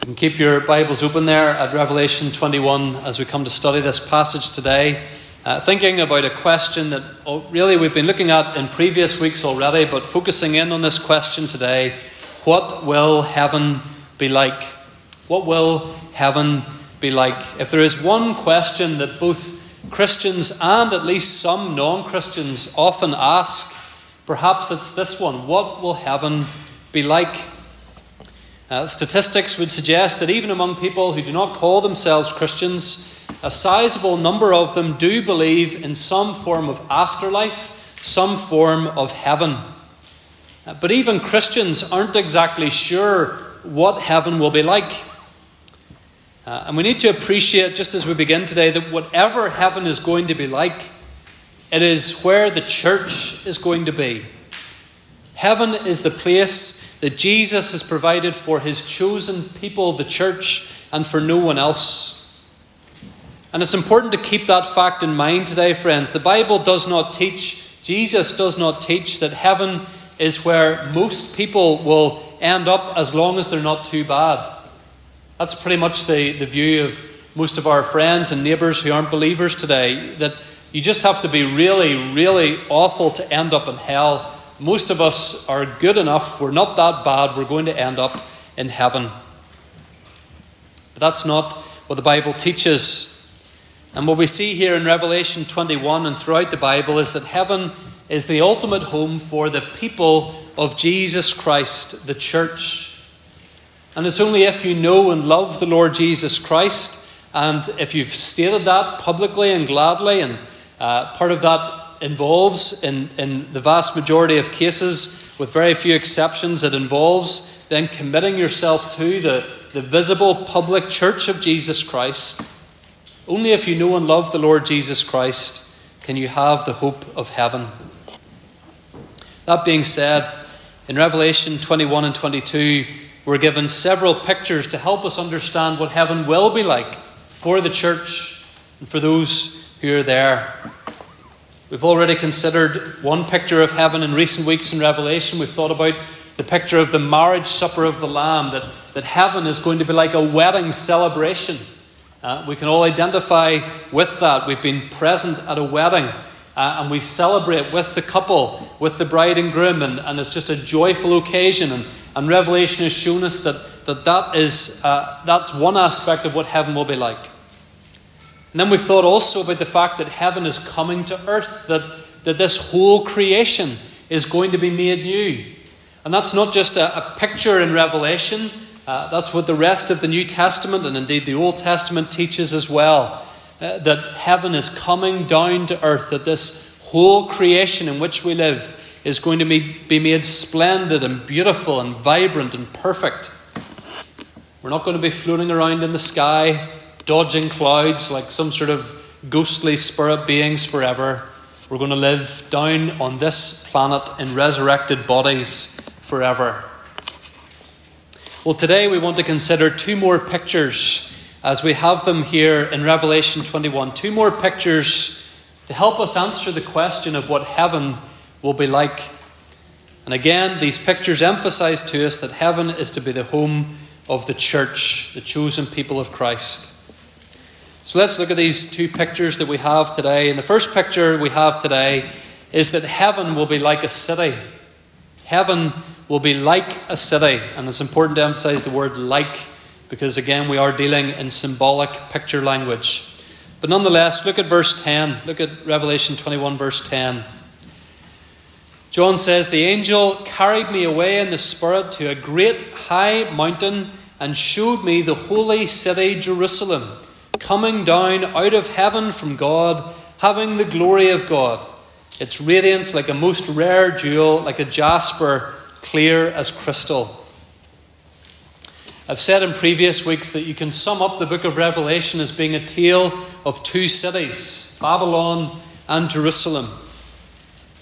You can keep your Bibles open there at Revelation 21 as we come to study this passage today. Uh, thinking about a question that oh, really we've been looking at in previous weeks already, but focusing in on this question today what will heaven be like? What will heaven be like? If there is one question that both Christians and at least some non Christians often ask, perhaps it's this one What will heaven be like? Uh, statistics would suggest that even among people who do not call themselves Christians, a sizable number of them do believe in some form of afterlife, some form of heaven. Uh, but even Christians aren't exactly sure what heaven will be like. Uh, and we need to appreciate, just as we begin today, that whatever heaven is going to be like, it is where the church is going to be. Heaven is the place that Jesus has provided for his chosen people, the church, and for no one else. And it's important to keep that fact in mind today, friends. The Bible does not teach, Jesus does not teach that heaven is where most people will end up as long as they're not too bad. That's pretty much the, the view of most of our friends and neighbours who aren't believers today. That you just have to be really, really awful to end up in hell most of us are good enough, we're not that bad, we're going to end up in heaven. But that's not what the Bible teaches. And what we see here in Revelation 21 and throughout the Bible is that heaven is the ultimate home for the people of Jesus Christ, the church. And it's only if you know and love the Lord Jesus Christ, and if you've stated that publicly and gladly, and uh, part of that involves, in, in the vast majority of cases, with very few exceptions, it involves then committing yourself to the, the visible public church of Jesus Christ. Only if you know and love the Lord Jesus Christ can you have the hope of heaven. That being said, in Revelation 21 and 22, we're given several pictures to help us understand what heaven will be like for the church and for those who are there. We've already considered one picture of heaven in recent weeks in Revelation. We've thought about the picture of the marriage supper of the Lamb, that, that heaven is going to be like a wedding celebration. Uh, we can all identify with that. We've been present at a wedding uh, and we celebrate with the couple, with the bride and groom, and, and it's just a joyful occasion. And, and Revelation has shown us that, that, that is, uh, that's one aspect of what heaven will be like. And then we've thought also about the fact that heaven is coming to earth, that, that this whole creation is going to be made new. And that's not just a, a picture in Revelation, uh, that's what the rest of the New Testament and indeed the Old Testament teaches as well. Uh, that heaven is coming down to earth, that this whole creation in which we live is going to be, be made splendid and beautiful and vibrant and perfect. We're not going to be floating around in the sky dodging clouds like some sort of ghostly spirit beings forever. We're going to live down on this planet in resurrected bodies forever. Well, today we want to consider two more pictures as we have them here in Revelation 21. Two more pictures to help us answer the question of what heaven will be like. And again, these pictures emphasize to us that heaven is to be the home of the church, the chosen people of Christ. So let's look at these two pictures that we have today. And the first picture we have today is that heaven will be like a city. Heaven will be like a city. And it's important to emphasize the word like because, again, we are dealing in symbolic picture language. But nonetheless, look at verse 10. Look at Revelation 21, verse 10. John says, The angel carried me away in the Spirit to a great high mountain and showed me the holy city Jerusalem coming down out of heaven from God, having the glory of God. Its radiance like a most rare jewel, like a jasper, clear as crystal. I've said in previous weeks that you can sum up the book of Revelation as being a tale of two cities, Babylon and Jerusalem.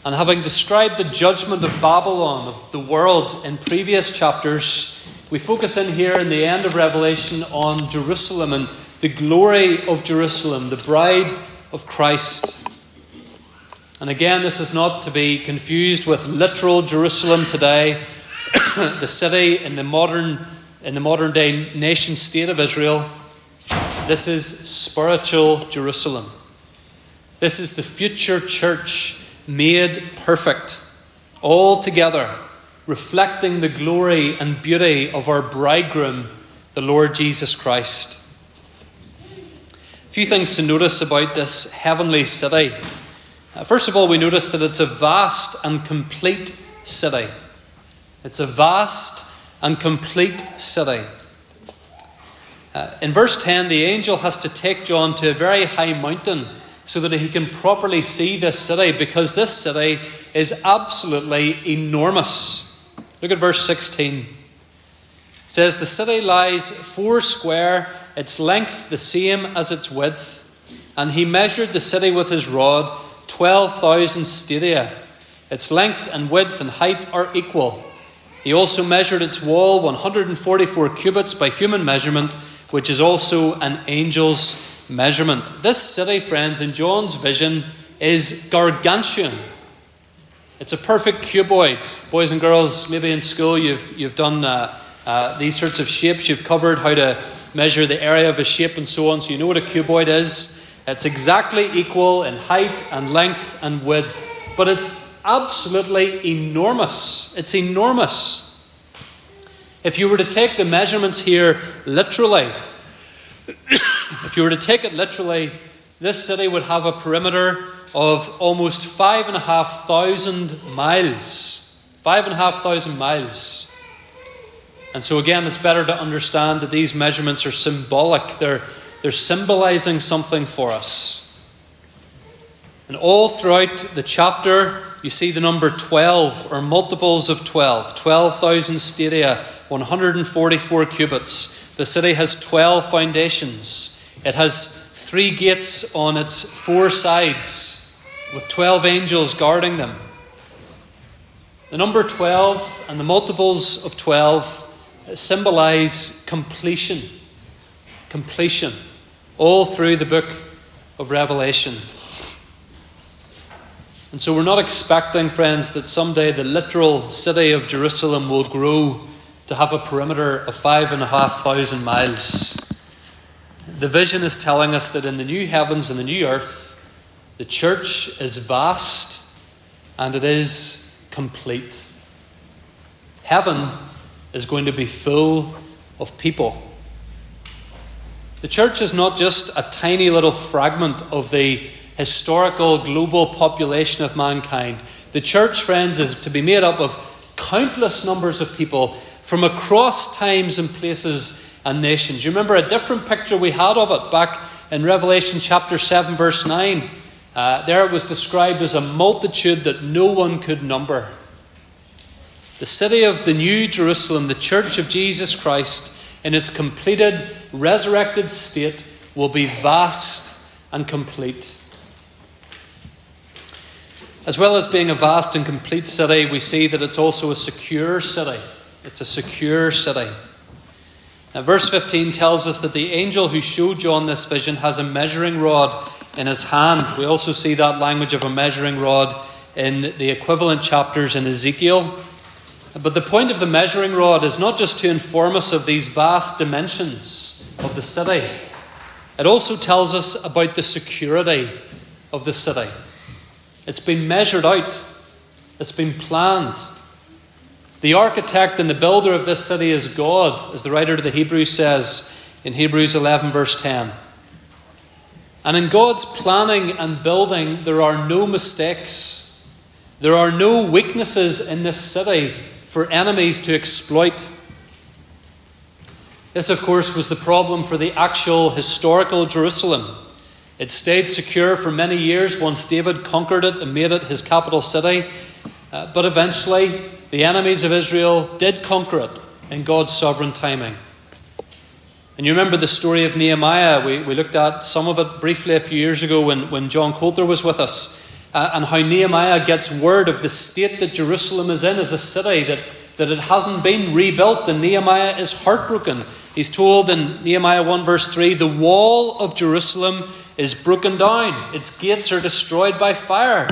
And having described the judgment of Babylon, of the world, in previous chapters, we focus in here in the end of Revelation on Jerusalem and the glory of Jerusalem, the bride of Christ. And again, this is not to be confused with literal Jerusalem today, the city in the modern in the modern day nation state of Israel, this is spiritual Jerusalem. This is the future church made perfect, all together, reflecting the glory and beauty of our bridegroom, the Lord Jesus Christ. Few things to notice about this heavenly city. Uh, first of all, we notice that it's a vast and complete city. It's a vast and complete city. Uh, in verse 10, the angel has to take John to a very high mountain so that he can properly see this city because this city is absolutely enormous. Look at verse 16. It says, The city lies four square, its length the same as its width. And he measured the city with his rod, 12,000 stadia. Its length and width and height are equal. He also measured its wall 144 cubits by human measurement, which is also an angel's measurement. This city, friends, in John's vision, is gargantuan. It's a perfect cuboid. Boys and girls, maybe in school you've, you've done uh, uh, these sorts of shapes. You've covered how to measure the area of a shape and so on, so you know what a cuboid is. It's exactly equal in height and length and width, but it's absolutely enormous. It's enormous. If you were to take the measurements here literally, if you were to take it literally, this city would have a perimeter of almost five and a half thousand miles. Five and a half thousand miles. And so, again, it's better to understand that these measurements are symbolic, they're, they're symbolizing something for us. And all throughout the chapter, you see the number 12 or multiples of 12 12,000 stadia, 144 cubits. The city has 12 foundations. It has three gates on its four sides with 12 angels guarding them. The number 12 and the multiples of 12 symbolize completion. Completion. All through the book of Revelation. And so we're not expecting, friends, that someday the literal city of Jerusalem will grow to have a perimeter of five and a half thousand miles. The vision is telling us that in the new heavens and the new earth, the church is vast and it is complete. Heaven is going to be full of people. The church is not just a tiny little fragment of the historical global population of mankind. The church, friends, is to be made up of countless numbers of people from across times and places and nations. You remember a different picture we had of it back in Revelation chapter 7, verse 9. Uh, there it was described as a multitude that no one could number. The city of the New Jerusalem, the church of Jesus Christ, in its completed, resurrected state, will be vast and complete. As well as being a vast and complete city, we see that it's also a secure city. It's a secure city. Now, verse 15 tells us that the angel who showed John this vision has a measuring rod in his hand. We also see that language of a measuring rod in the equivalent chapters in Ezekiel. But the point of the measuring rod is not just to inform us of these vast dimensions of the city, it also tells us about the security of the city. It's been measured out, it's been planned. The architect and the builder of this city is God, as the writer to the Hebrews says in Hebrews 11, verse 10. And in God's planning and building, there are no mistakes. There are no weaknesses in this city for enemies to exploit. This, of course, was the problem for the actual historical Jerusalem. It stayed secure for many years once David conquered it and made it his capital city. Uh, but eventually, the enemies of Israel did conquer it in God's sovereign timing. And you remember the story of Nehemiah. We, we looked at some of it briefly a few years ago when, when John Coulter was with us. Uh, and how Nehemiah gets word of the state that Jerusalem is in as a city, that, that it hasn't been rebuilt, and Nehemiah is heartbroken. He's told in Nehemiah 1, verse 3 the wall of Jerusalem is broken down, its gates are destroyed by fire.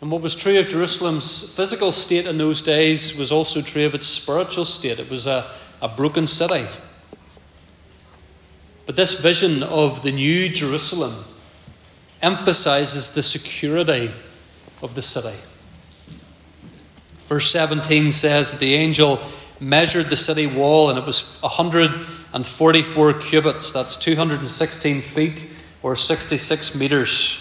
And what was true of Jerusalem's physical state in those days was also true of its spiritual state. It was a, a broken city. But this vision of the new Jerusalem emphasizes the security of the city. Verse 17 says that the angel measured the city wall and it was 144 cubits. That's 216 feet or 66 meters.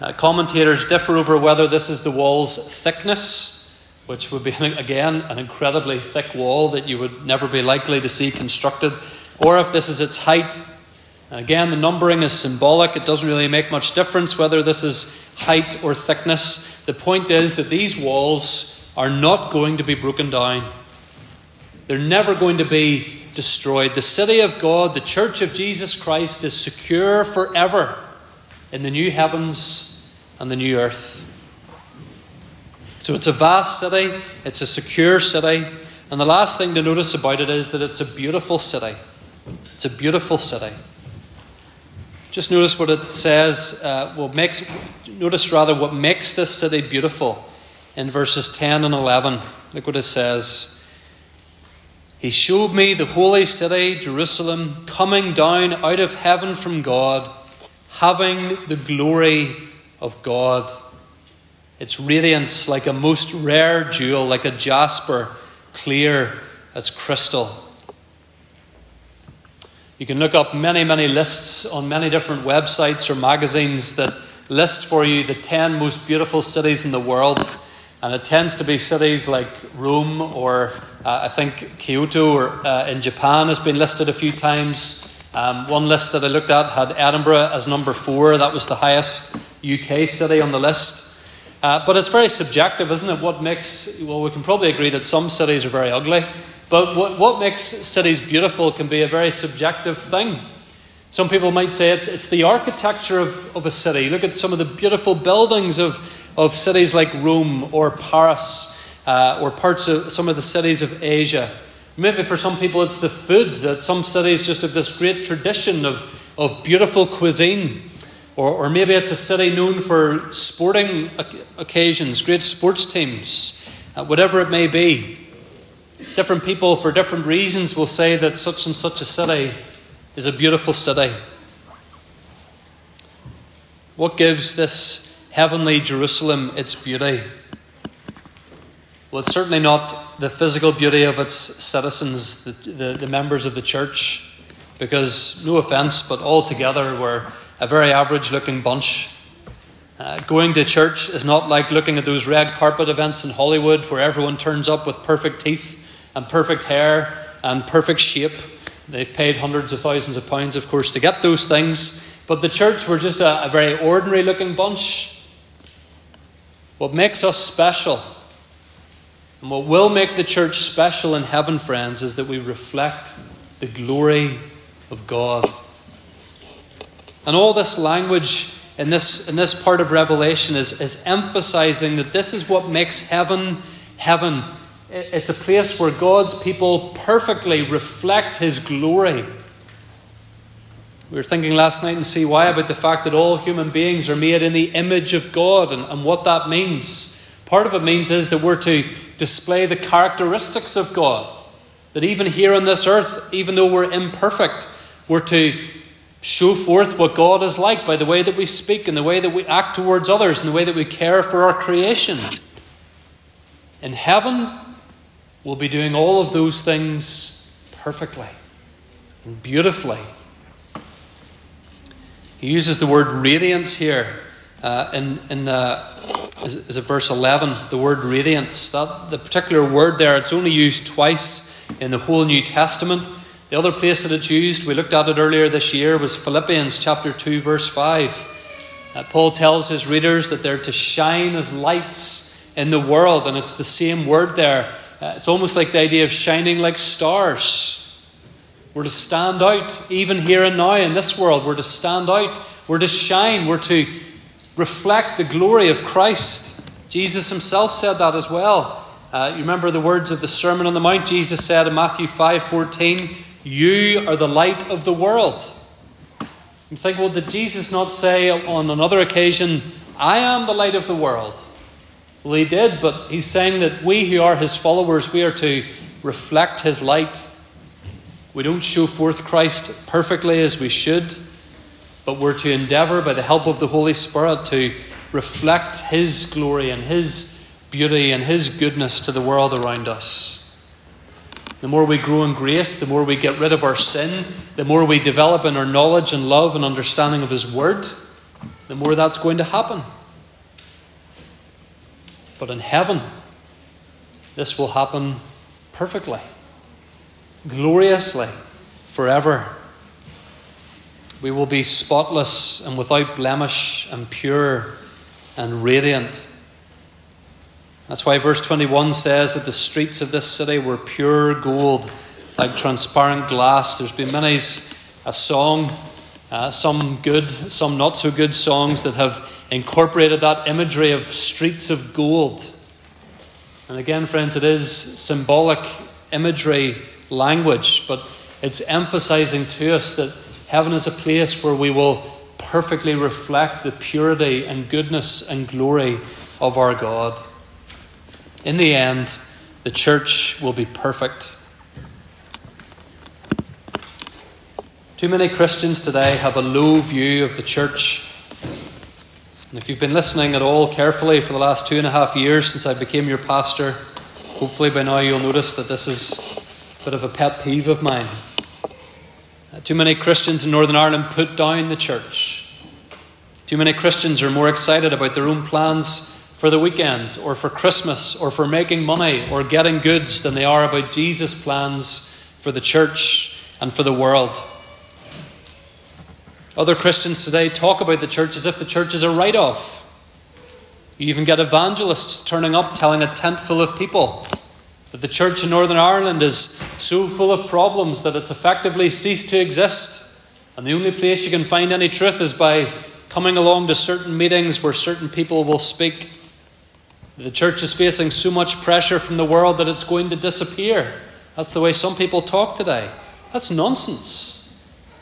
Uh, commentators differ over whether this is the wall's thickness, which would be, again, an incredibly thick wall that you would never be likely to see constructed, or if this is its height. Again, the numbering is symbolic. It doesn't really make much difference whether this is height or thickness. The point is that these walls are not going to be broken down. They're never going to be destroyed. The city of God, the church of Jesus Christ, is secure forever in the new heavens and the new earth. So it's a vast city, it's a secure city, and the last thing to notice about it is that it's a beautiful city. It's a beautiful city. Just notice what it says. Uh, makes notice rather what makes this city beautiful in verses ten and eleven. Look what it says. He showed me the holy city, Jerusalem, coming down out of heaven from God having the glory of God. Its radiance like a most rare jewel, like a jasper, clear as crystal. You can look up many, many lists on many different websites or magazines that list for you the 10 most beautiful cities in the world. And it tends to be cities like Rome or uh, I think Kyoto or uh, in Japan has been listed a few times. Um, one list that I looked at had Edinburgh as number four. That was the highest UK city on the list. Uh, but it's very subjective, isn't it? What makes, well, we can probably agree that some cities are very ugly. But what, what makes cities beautiful can be a very subjective thing. Some people might say it's, it's the architecture of, of a city. Look at some of the beautiful buildings of, of cities like Rome or Paris uh, or parts of some of the cities of Asia. Maybe for some people it's the food, that some cities just have this great tradition of, of beautiful cuisine. Or, or maybe it's a city known for sporting occasions, great sports teams, uh, whatever it may be. Different people, for different reasons, will say that such and such a city is a beautiful city. What gives this heavenly Jerusalem its beauty? Well, it's certainly not the physical beauty of its citizens, the, the, the members of the church, because, no offence, but altogether we're a very average looking bunch. Uh, going to church is not like looking at those red carpet events in Hollywood where everyone turns up with perfect teeth and perfect hair and perfect shape. They've paid hundreds of thousands of pounds, of course, to get those things. But the church, we're just a, a very ordinary looking bunch. What makes us special and what will make the church special in heaven, friends, is that we reflect the glory of God. And all this language in this, in this part of Revelation is, is emphasizing that this is what makes heaven heaven. It's a place where God's people perfectly reflect His glory. We were thinking last night in CY about the fact that all human beings are made in the image of God and, and what that means. Part of it means is that we're to display the characteristics of God. That even here on this earth, even though we're imperfect, we're to show forth what God is like by the way that we speak and the way that we act towards others and the way that we care for our creation. In heaven, we'll be doing all of those things perfectly and beautifully. He uses the word radiance here uh, in, in uh, is, is it verse 11, the word radiance. That, the particular word there, it's only used twice in the whole New Testament. The other place that it's used, we looked at it earlier this year, was Philippians chapter 2, verse 5. Uh, Paul tells his readers that they're to shine as lights in the world, and it's the same word there. Uh, it's almost like the idea of shining like stars. We're to stand out, even here and now in this world. We're to stand out. We're to shine. We're to reflect the glory of Christ. Jesus himself said that as well. Uh, you remember the words of the Sermon on the Mount? Jesus said in Matthew 5 14, You are the light of the world. You think, well, did Jesus not say on another occasion, I am the light of the world? Well, he did, but he's saying that we who are his followers, we are to reflect his light. We don't show forth Christ perfectly as we should, but we're to endeavour by the help of the Holy Spirit to reflect his glory and his beauty and his goodness to the world around us. The more we grow in grace, the more we get rid of our sin, the more we develop in our knowledge and love and understanding of his word, the more that's going to happen. But in heaven, this will happen perfectly, gloriously, forever. We will be spotless and without blemish and pure and radiant. That's why verse 21 says that the streets of this city were pure gold, like transparent glass. There's been many a song, uh, some good, some not so good songs that have incorporated that imagery of streets of gold. And again, friends, it is symbolic imagery language, but it's emphasizing to us that heaven is a place where we will perfectly reflect the purity and goodness and glory of our God. In the end, the church will be perfect. Too many Christians today have a low view of the church and if you've been listening at all carefully for the last two and a half years since I became your pastor, hopefully by now you'll notice that this is a bit of a pet peeve of mine. Uh, too many Christians in Northern Ireland put down the church. Too many Christians are more excited about their own plans for the weekend, or for Christmas, or for making money, or getting goods than they are about Jesus' plans for the church and for the world. Other Christians today talk about the church as if the church is a write off. You even get evangelists turning up telling a tent full of people that the church in Northern Ireland is so full of problems that it's effectively ceased to exist. And the only place you can find any truth is by coming along to certain meetings where certain people will speak. The church is facing so much pressure from the world that it's going to disappear. That's the way some people talk today. That's nonsense.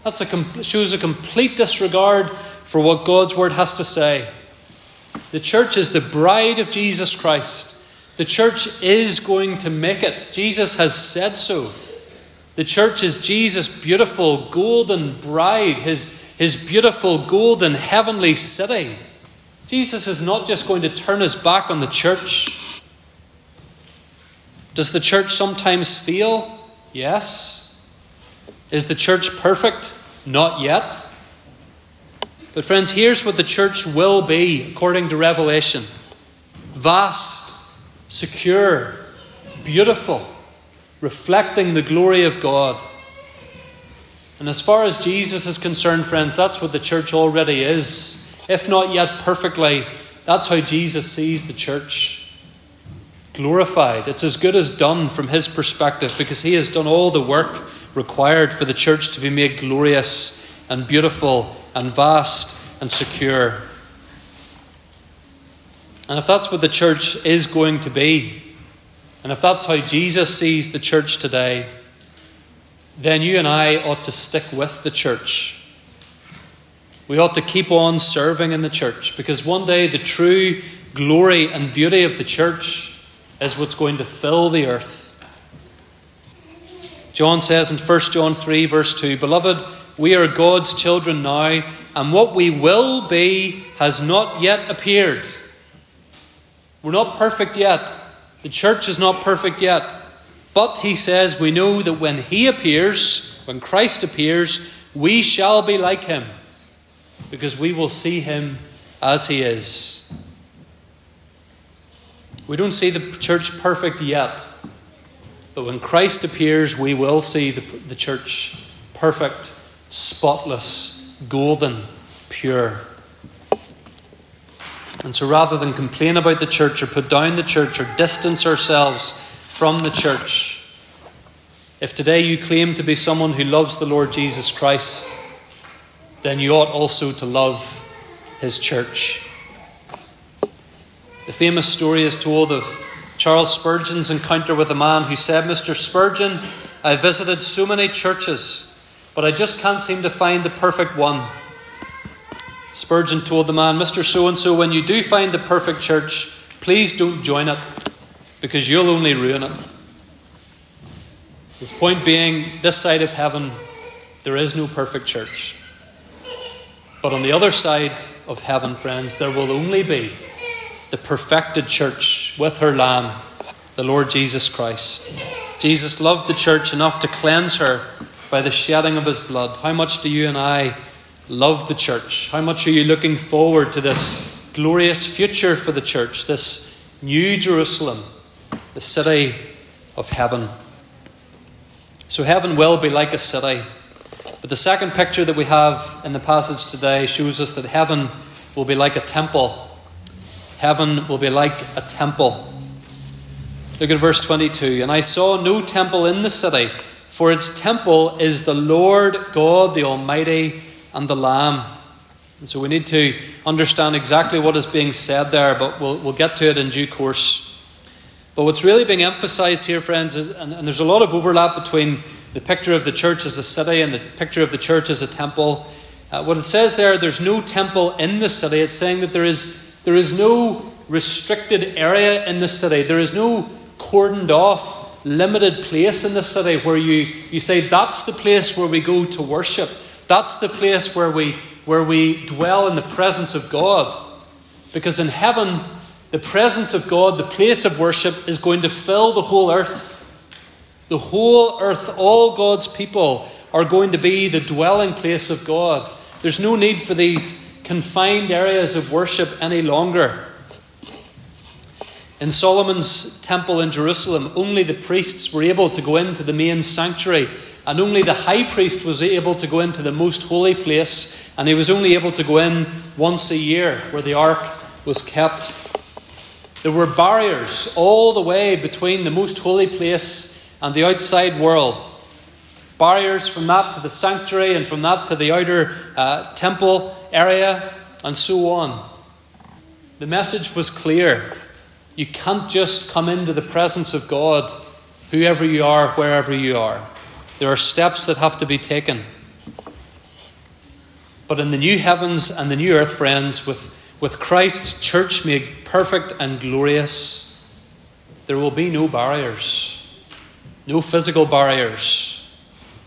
That shows a complete disregard for what God's word has to say. The church is the bride of Jesus Christ. The church is going to make it. Jesus has said so. The church is Jesus' beautiful golden bride, his, his beautiful golden heavenly city. Jesus is not just going to turn his back on the church. Does the church sometimes feel? Yes. Is the church perfect? Not yet. But, friends, here's what the church will be according to Revelation vast, secure, beautiful, reflecting the glory of God. And as far as Jesus is concerned, friends, that's what the church already is. If not yet perfectly, that's how Jesus sees the church. Glorified. It's as good as done from his perspective because he has done all the work required for the church to be made glorious and beautiful and vast and secure. And if that's what the church is going to be, and if that's how Jesus sees the church today, then you and I ought to stick with the church. We ought to keep on serving in the church because one day the true glory and beauty of the church is what's going to fill the earth. John says in 1 John 3, verse 2 Beloved, we are God's children now, and what we will be has not yet appeared. We're not perfect yet. The church is not perfect yet. But he says, we know that when he appears, when Christ appears, we shall be like him, because we will see him as he is. We don't see the church perfect yet. But when Christ appears, we will see the, the church perfect, spotless, golden, pure. And so rather than complain about the church or put down the church or distance ourselves from the church, if today you claim to be someone who loves the Lord Jesus Christ, then you ought also to love his church. The famous story is told of Charles Spurgeon's encounter with a man who said, Mr. Spurgeon, I visited so many churches, but I just can't seem to find the perfect one. Spurgeon told the man, Mr. So and so, when you do find the perfect church, Please don't join it because you'll only ruin it. His point being, this side of heaven, there is no perfect church. But on the other side of heaven, friends, there will only be the perfected church with her Lamb, the Lord Jesus Christ. Jesus loved the church enough to cleanse her by the shedding of his blood. How much do you and I love the church? How much are you looking forward to this glorious future for the church, this new Jerusalem, the city of heaven? So, heaven will be like a city. But the second picture that we have in the passage today shows us that heaven will be like a temple. Heaven will be like a temple. Look at verse 22. And I saw no temple in the city, for its temple is the Lord God, the Almighty, and the Lamb. And so we need to understand exactly what is being said there, but we'll, we'll get to it in due course. But what's really being emphasized here, friends, is, and, and there's a lot of overlap between the picture of the church as a city and the picture of the church as a temple. Uh, what it says there, there's no temple in the city. It's saying that there is, there is no restricted area in the city. There is no cordoned off, limited place in the city where you, you say, that's the place where we go to worship. That's the place where we, where we dwell in the presence of God. Because in heaven, the presence of God, the place of worship, is going to fill the whole earth. The whole earth, all God's people, are going to be the dwelling place of God. There's no need for these confined areas of worship any longer. In Solomon's temple in Jerusalem, only the priests were able to go into the main sanctuary, and only the high priest was able to go into the most holy place, and he was only able to go in once a year where the ark was kept. There were barriers all the way between the most holy place and the outside world. Barriers from that to the sanctuary and from that to the outer uh, temple area and so on. The message was clear. You can't just come into the presence of God, whoever you are, wherever you are. There are steps that have to be taken. But in the new heavens and the new earth, friends, with with Christ's church made perfect and glorious, there will be no barriers, no physical barriers,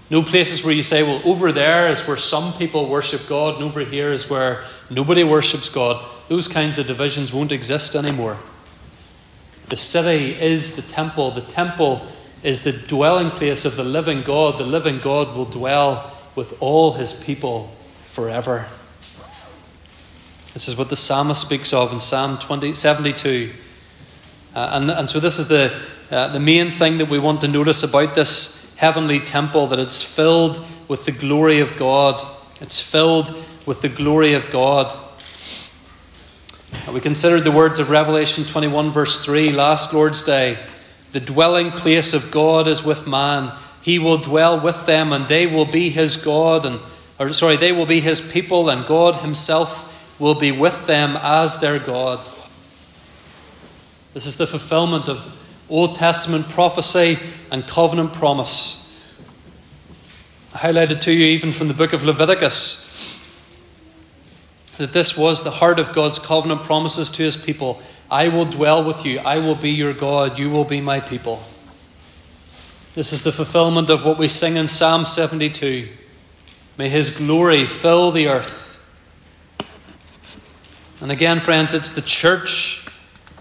no places where you say, well, over there is where some people worship God, and over here is where nobody worships God. Those kinds of divisions won't exist anymore. The city is the temple. The temple is the dwelling place of the living God. The living God will dwell with all his people forever. This is what the psalmist speaks of in Psalm 20, 72. Uh, and, and so, this is the, uh, the main thing that we want to notice about this heavenly temple that it's filled with the glory of God. It's filled with the glory of God. We considered the words of Revelation 21, verse 3, last Lord's Day. The dwelling place of God is with man. He will dwell with them, and they will be his God, and or sorry, they will be his people, and God himself will be with them as their God. This is the fulfillment of Old Testament prophecy and covenant promise. Highlighted to you even from the book of Leviticus that this was the heart of God's covenant promises to his people. I will dwell with you, I will be your God, you will be my people. This is the fulfillment of what we sing in Psalm 72. May his glory fill the earth. And again, friends, it's the church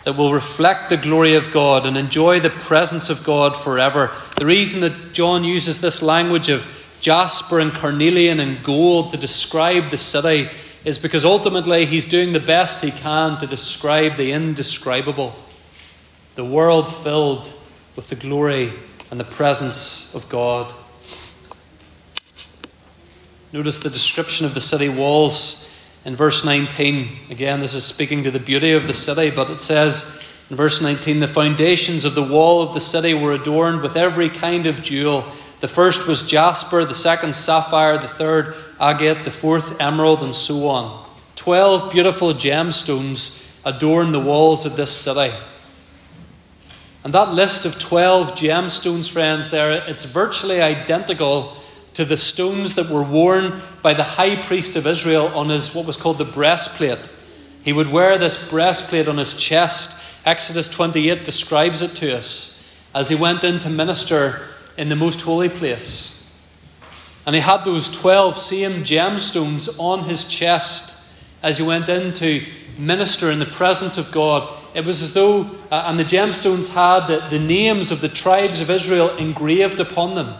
that will reflect the glory of God and enjoy the presence of God forever. The reason that John uses this language of jasper and carnelian and gold to describe the city is because ultimately he's doing the best he can to describe the indescribable. The world filled with the glory and the presence of God. Notice the description of the city walls in verse 19. Again, this is speaking to the beauty of the city, but it says in verse 19 the foundations of the wall of the city were adorned with every kind of jewel. The first was jasper, the second sapphire, the third agate, the fourth emerald, and so on. Twelve beautiful gemstones adorn the walls of this city. And that list of 12 gemstones, friends, there, it's virtually identical to the stones that were worn by the high priest of Israel on his what was called the breastplate. He would wear this breastplate on his chest, Exodus 28 describes it to us as he went in to minister in the most holy place. And he had those 12 same gemstones on his chest as he went in to minister in the presence of God. It was as though, uh, and the gemstones had the, the names of the tribes of Israel engraved upon them.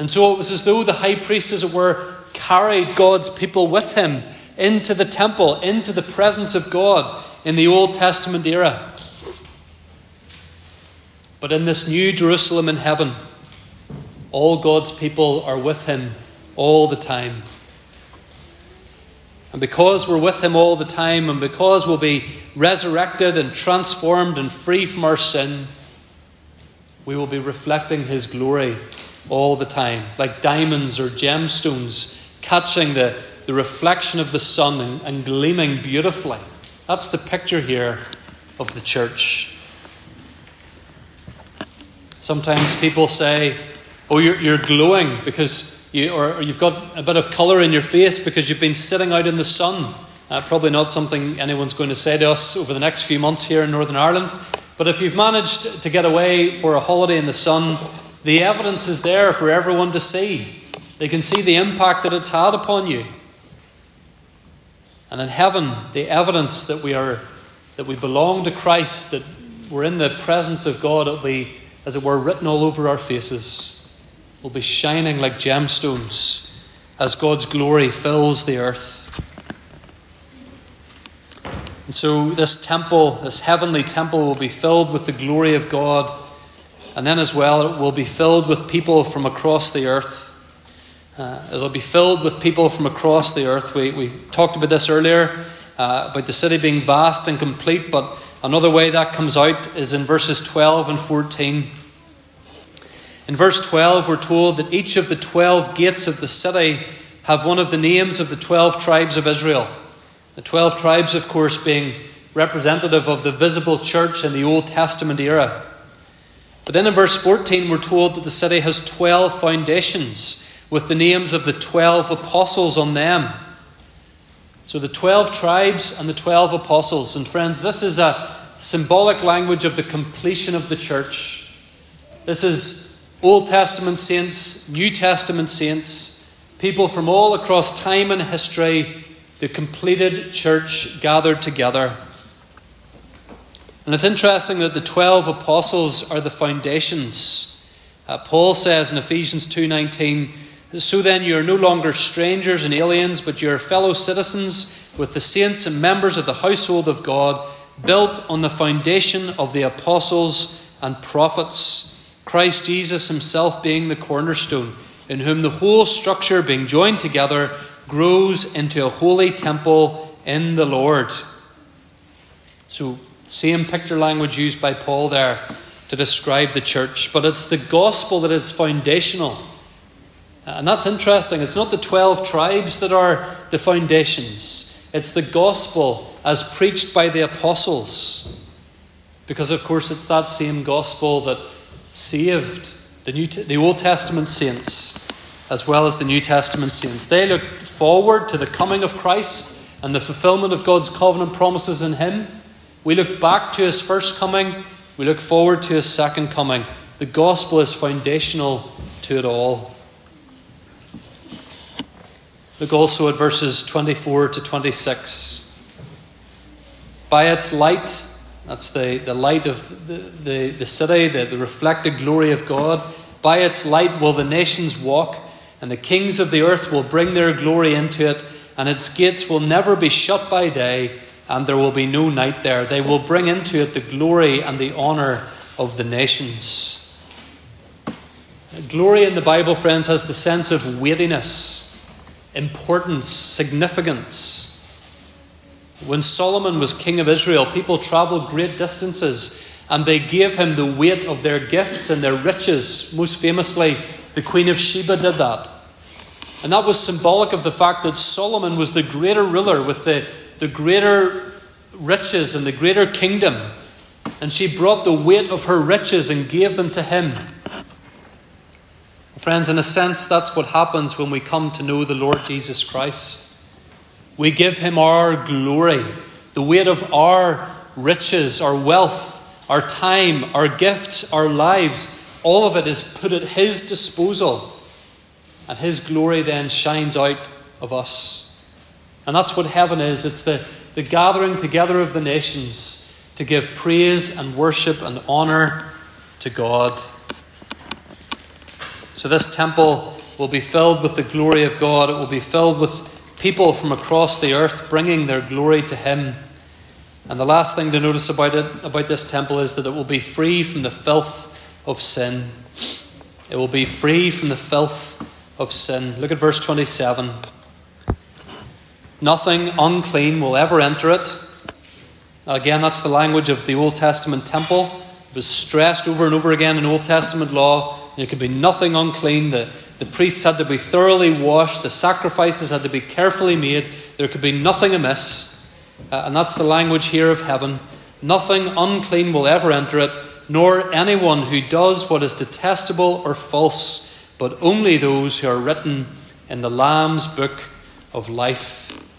And so it was as though the high priest, as it were, carried God's people with him into the temple, into the presence of God in the Old Testament era. But in this new Jerusalem in heaven, all God's people are with him all the time. And because we're with him all the time, and because we'll be resurrected and transformed and free from our sin, we will be reflecting his glory all the time, like diamonds or gemstones, catching the, the reflection of the sun and, and gleaming beautifully. That's the picture here of the church. Sometimes people say, Oh, you're, you're glowing because you, or, you've got a bit of colour in your face because you've been sitting out in the sun. Uh, probably not something anyone's going to say to us over the next few months here in Northern Ireland. But if you've managed to get away for a holiday in the sun, the evidence is there for everyone to see. They can see the impact that it's had upon you. And in heaven, the evidence that we are that we belong to Christ, that we're in the presence of God, it'll be, as it were, written all over our faces will be shining like gemstones as God's glory fills the earth. And so, this temple, this heavenly temple, will be filled with the glory of God. And then, as well, it will be filled with people from across the earth. Uh, it'll be filled with people from across the earth. We, we talked about this earlier, uh, about the city being vast and complete, but another way that comes out is in verses 12 and 14. In verse 12, we're told that each of the 12 gates of the city have one of the names of the 12 tribes of Israel. The 12 tribes, of course, being representative of the visible church in the Old Testament era. But then in verse 14, we're told that the city has 12 foundations with the names of the 12 apostles on them. So the 12 tribes and the 12 apostles. And friends, this is a symbolic language of the completion of the church. This is Old Testament saints, New Testament saints, people from all across time and history, the completed church gathered together. And it's interesting that the 12 apostles are the foundations. Uh, Paul says in Ephesians 2:19, "So then you are no longer strangers and aliens, but you are fellow citizens with the saints and members of the household of God, built on the foundation of the apostles and prophets." Christ Jesus himself being the cornerstone, in whom the whole structure being joined together grows into a holy temple in the Lord. So, same picture language used by Paul there to describe the church, but it's the gospel that is foundational. And that's interesting. It's not the 12 tribes that are the foundations, it's the gospel as preached by the apostles. Because, of course, it's that same gospel that saved the, New, the Old Testament saints as well as the New Testament saints. They looked forward to the coming of Christ and the fulfillment of God's covenant promises in Him. We look back to His first coming, we look forward to His second coming. The gospel is foundational to it all. Look also at verses 24 to 26. By its light, that's the, the light of the, the, the city, the, the reflected glory of God. By its light will the nations walk, and the kings of the earth will bring their glory into it, and its gates will never be shut by day, and there will be no night there. They will bring into it the glory and the honour of the nations. Glory in the Bible, friends, has the sense of weightiness, importance, significance. When Solomon was king of Israel, people traveled great distances and they gave him the weight of their gifts and their riches. Most famously, the Queen of Sheba did that. And that was symbolic of the fact that Solomon was the greater ruler with the, the greater riches and the greater kingdom. And she brought the weight of her riches and gave them to him. Friends, in a sense, that's what happens when we come to know the Lord Jesus Christ. We give him our glory, the weight of our riches, our wealth, our time, our gifts, our lives, all of it is put at His disposal. And His glory then shines out of us. And that's what heaven is it's the, the gathering together of the nations to give praise and worship and honour to God. So, this temple will be filled with the glory of God. It will be filled with people from across the earth bringing their glory to Him. And the last thing to notice about it, about this temple, is that it will be free from the filth of sin. It will be free from the filth of sin. Look at verse 27. Nothing unclean will ever enter it. Again, that's the language of the Old Testament temple. It was stressed over and over again in Old Testament law. There could be nothing unclean. The, the priests had to be thoroughly washed. The sacrifices had to be carefully made. There could be nothing amiss. Uh, and that's the language here of heaven. Nothing unclean will ever enter it, nor anyone who does what is detestable or false, but only those who are written in the Lamb's book of life.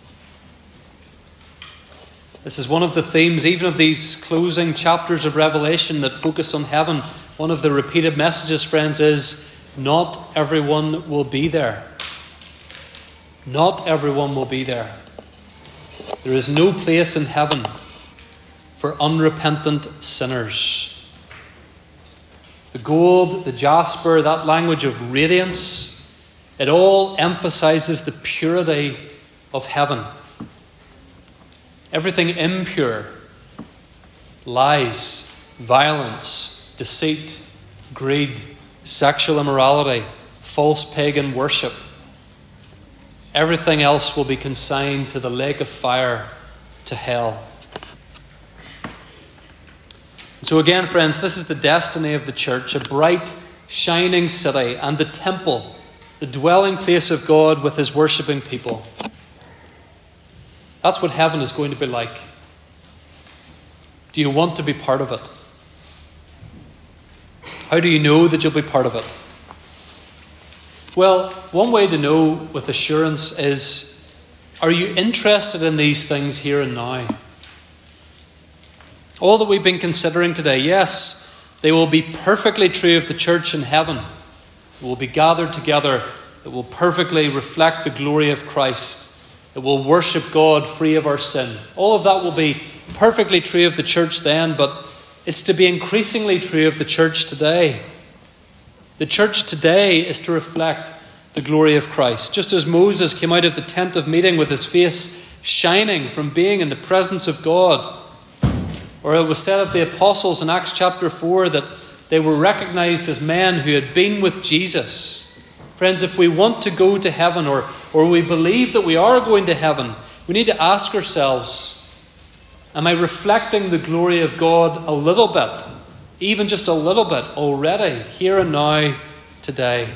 This is one of the themes, even of these closing chapters of Revelation that focus on heaven. One of the repeated messages, friends, is not everyone will be there. Not everyone will be there. There is no place in heaven for unrepentant sinners. The gold, the jasper, that language of radiance, it all emphasizes the purity of heaven. Everything impure, lies, violence, deceit, greed, sexual immorality, false pagan worship, everything else will be consigned to the lake of fire, to hell. So, again, friends, this is the destiny of the church a bright, shining city and the temple, the dwelling place of God with his worshipping people. That's what heaven is going to be like. Do you want to be part of it? How do you know that you'll be part of it? Well, one way to know with assurance is are you interested in these things here and now? All that we've been considering today, yes, they will be perfectly true of the church in heaven. We will be gathered together it will perfectly reflect the glory of Christ that will worship God free of our sin. All of that will be perfectly true of the church then, but it's to be increasingly true of the church today. The church today is to reflect the glory of Christ. Just as Moses came out of the tent of meeting with his face shining from being in the presence of God, or it was said of the apostles in Acts chapter 4 that they were recognized as men who had been with Jesus. Friends, if we want to go to heaven or, or we believe that we are going to heaven, we need to ask ourselves Am I reflecting the glory of God a little bit, even just a little bit already, here and now, today?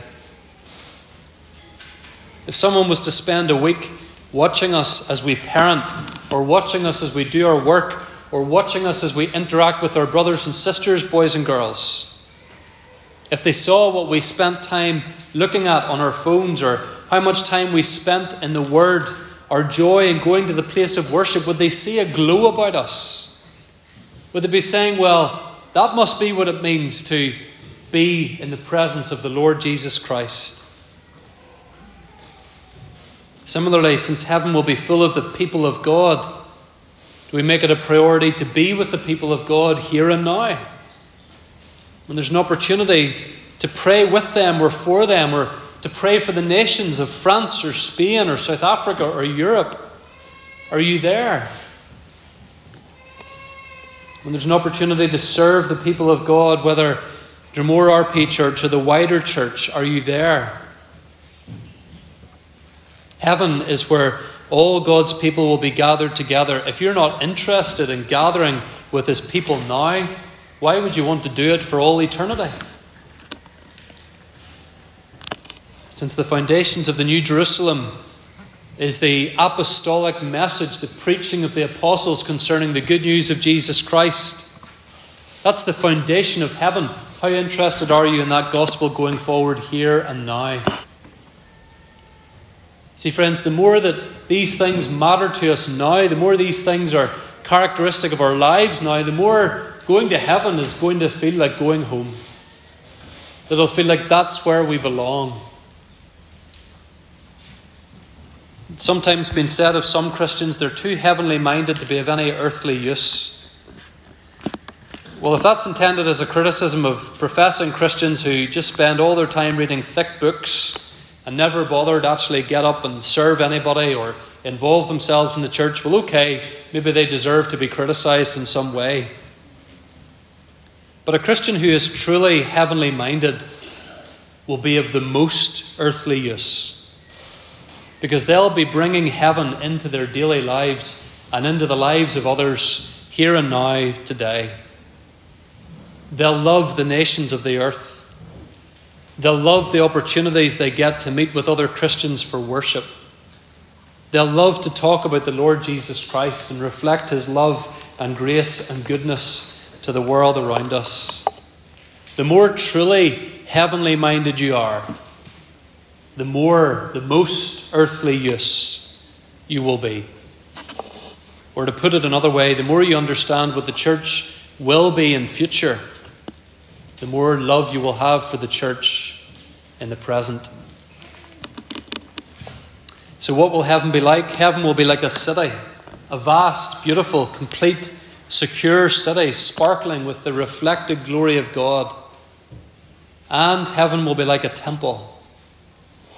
If someone was to spend a week watching us as we parent, or watching us as we do our work, or watching us as we interact with our brothers and sisters, boys and girls, if they saw what we spent time looking at on our phones or how much time we spent in the Word, our joy in going to the place of worship, would they see a glow about us? Would they be saying, well, that must be what it means to be in the presence of the Lord Jesus Christ? Similarly, since heaven will be full of the people of God, do we make it a priority to be with the people of God here and now? When there's an opportunity to pray with them or for them or to pray for the nations of France or Spain or South Africa or Europe, are you there? When there's an opportunity to serve the people of God, whether Drumore RP Church or the wider church, are you there? Heaven is where all God's people will be gathered together. If you're not interested in gathering with His people now, why would you want to do it for all eternity? Since the foundations of the New Jerusalem is the apostolic message, the preaching of the apostles concerning the good news of Jesus Christ. That's the foundation of heaven. How interested are you in that gospel going forward here and now? See, friends, the more that these things matter to us now, the more these things are characteristic of our lives now, the more going to heaven is going to feel like going home. It'll feel like that's where we belong. It's sometimes been said of some Christians they're too heavenly minded to be of any earthly use. Well, if that's intended as a criticism of professing Christians who just spend all their time reading thick books and never bother to actually get up and serve anybody or involve themselves in the church, well, okay, maybe they deserve to be criticized in some way. But a Christian who is truly heavenly minded will be of the most earthly use because they'll be bringing heaven into their daily lives and into the lives of others here and now today. They'll love the nations of the earth. They'll love the opportunities they get to meet with other Christians for worship. They'll love to talk about the Lord Jesus Christ and reflect his love and grace and goodness to the world around us. The more truly heavenly minded you are, the more, the most earthly use you will be. Or to put it another way, the more you understand what the church will be in future, the more love you will have for the church in the present. So, what will heaven be like? Heaven will be like a city, a vast, beautiful, complete secure city, sparkling with the reflected glory of God. And heaven will be like a temple.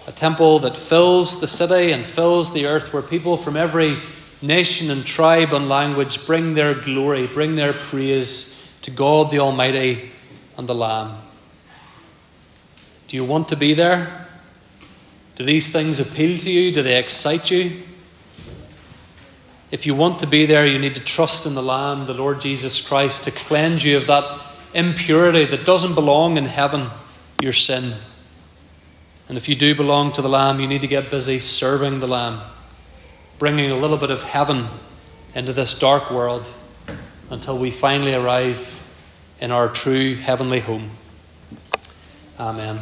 A temple that fills the city and fills the earth, where people from every nation and tribe and language bring their glory, bring their praise to God the Almighty and the Lamb. Do you want to be there? Do these things appeal to you? Do they excite you? If you want to be there, you need to trust in the Lamb, the Lord Jesus Christ, to cleanse you of that impurity that doesn't belong in heaven, your sin. And if you do belong to the Lamb, you need to get busy serving the Lamb, bringing a little bit of heaven into this dark world until we finally arrive in our true heavenly home. Amen.